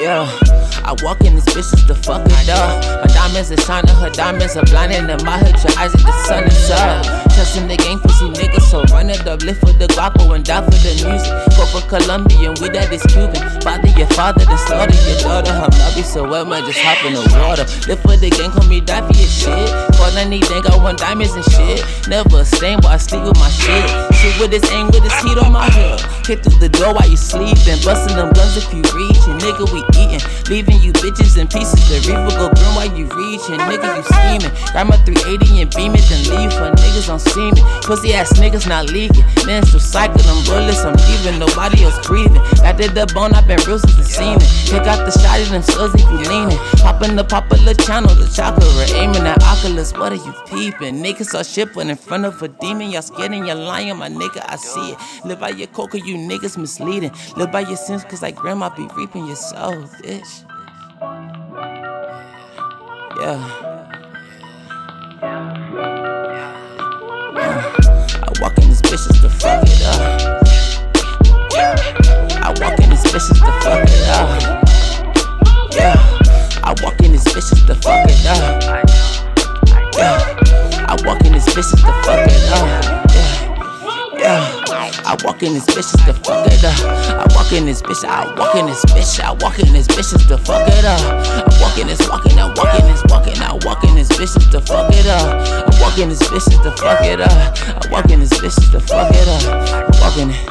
Yeah, I walk in this bitch to fuck it up. My diamonds are shining, her diamonds are blinding. In my hood, your eyes at the sun is up. Trusting the game, pussy niggas, so run it up. Live for the guapo and die for the music. Go for Colombian, we that is Cuban. Father your father, then slaughter your daughter. Her be so wet, man, just hop in the water. Live for the game, call me die for your shit. Call anything, I want diamonds and shit. Never a stain, but I sleep with my shit. With this aim, with this heat on my head. Hit through the door while you sleeping. Busting them guns if you reachin'. Nigga, we eatin'. Leaving you bitches in pieces. The reaper go grim while you reachin'. Nigga, you scheming. Got my 380 and beam it, then leave for niggas on seeming. Pussy ass niggas not leaking. Menstrual cycle, them bullets, I'm leaving. Nobody else breathing. Got the, the bone, I've been real since the semen. Pick out the shot of them slugs if you leaning. Poppin' the popular channel, the chocolate. Aiming at Oculus, what are you peeping? Niggas are shipping in front of a demon. Y'all scared and you're lying, my nigga, I see it. Oh. Live by your coca, you niggas misleading. Live by your sins, cause like grandma be reaping your soul, bitch. Yeah. I walk in this bitch just to fuck it up. I walk in this bitch just to fuck it up. Yeah. I walk in this bitch just to fuck it up. Yeah. I walk in this bitch just to fuck it up. Walk in this bitch to fuck it up. I walk in this bitch, I walk in this bitch, I walk in this bitch to fuck it up. I walk in this, walking, I walk in this, walking, I walk in this bitch to fuck it up. I walk in this bitch to fuck it up. I walk in this bitch to fuck it up. I walk in it.